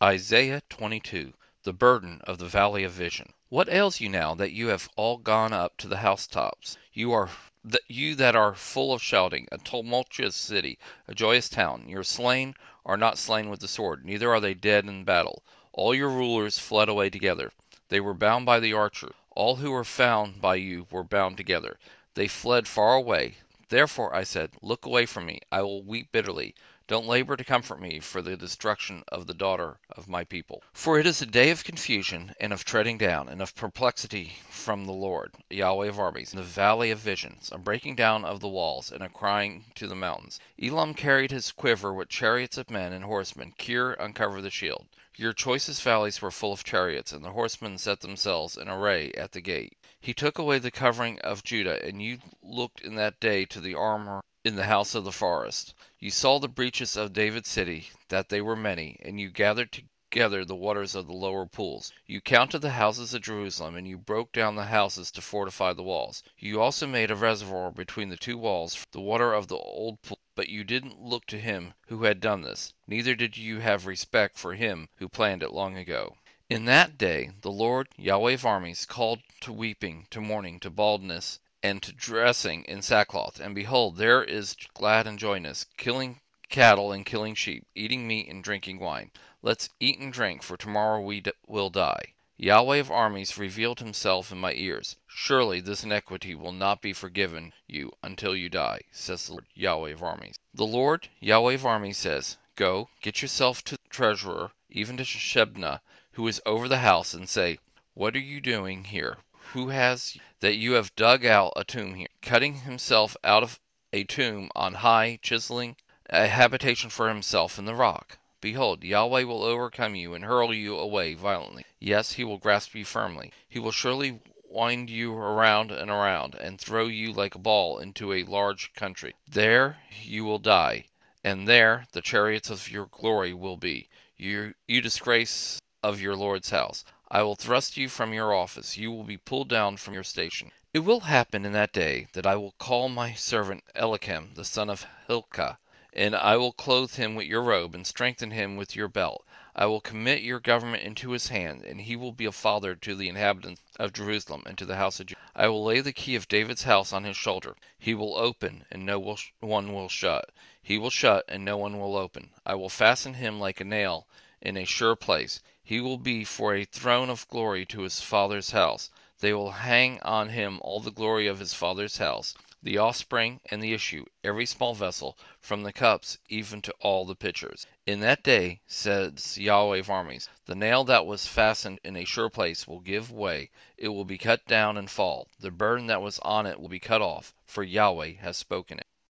Isaiah 22 The Burden of the Valley of Vision What ails you now that you have all gone up to the housetops? You are th- you that are full of shouting, a tumultuous city, a joyous town. Your slain are not slain with the sword, neither are they dead in battle. All your rulers fled away together. They were bound by the archer. All who were found by you were bound together. They fled far away. Therefore I said, Look away from me. I will weep bitterly. Don't labor to comfort me for the destruction of the daughter of my people. For it is a day of confusion, and of treading down, and of perplexity from the Lord, Yahweh of armies, in the valley of visions, a breaking down of the walls, and a crying to the mountains. Elam carried his quiver with chariots of men and horsemen. Kir uncovered the shield. Your choicest valleys were full of chariots, and the horsemen set themselves in array at the gate. He took away the covering of Judah, and you looked in that day to the armor in the house of the forest. You saw the breaches of David's city, that they were many, and you gathered together the waters of the lower pools. You counted the houses of Jerusalem, and you broke down the houses to fortify the walls. You also made a reservoir between the two walls, the water of the old pool. But you didn't look to him who had done this, neither did you have respect for him who planned it long ago. In that day the Lord, Yahweh of armies, called to weeping, to mourning, to baldness, and to dressing in sackcloth. And behold, there is glad and joyness, killing cattle and killing sheep, eating meat and drinking wine. Let's eat and drink, for tomorrow we will die. Yahweh of armies revealed himself in my ears. Surely this iniquity will not be forgiven you until you die, says the Lord, Yahweh of armies. The Lord, Yahweh of armies, says, Go, get yourself to the treasurer, even to Shebna, who is over the house, and say, What are you doing here? Who has that you have dug out a tomb here, cutting himself out of a tomb on high, chiseling a habitation for himself in the rock? Behold, Yahweh will overcome you and hurl you away violently. Yes, he will grasp you firmly. He will surely wind you around and around, and throw you like a ball into a large country. There you will die, and there the chariots of your glory will be, you, you disgrace of your Lord's house. I will thrust you from your office. You will be pulled down from your station. It will happen in that day that I will call my servant Eliakim, the son of Hilkiah, and I will clothe him with your robe, and strengthen him with your belt. I will commit your government into his hand, and he will be a father to the inhabitants of Jerusalem and to the house of Judah. I will lay the key of David's house on his shoulder. He will open, and no one will shut. He will shut, and no one will open. I will fasten him like a nail in a sure place. He will be for a throne of glory to his father's house. They will hang on him all the glory of his father's house the offspring and the issue, every small vessel, from the cups even to all the pitchers. In that day, says Yahweh of armies, the nail that was fastened in a sure place will give way, it will be cut down and fall, the burden that was on it will be cut off, for Yahweh has spoken it.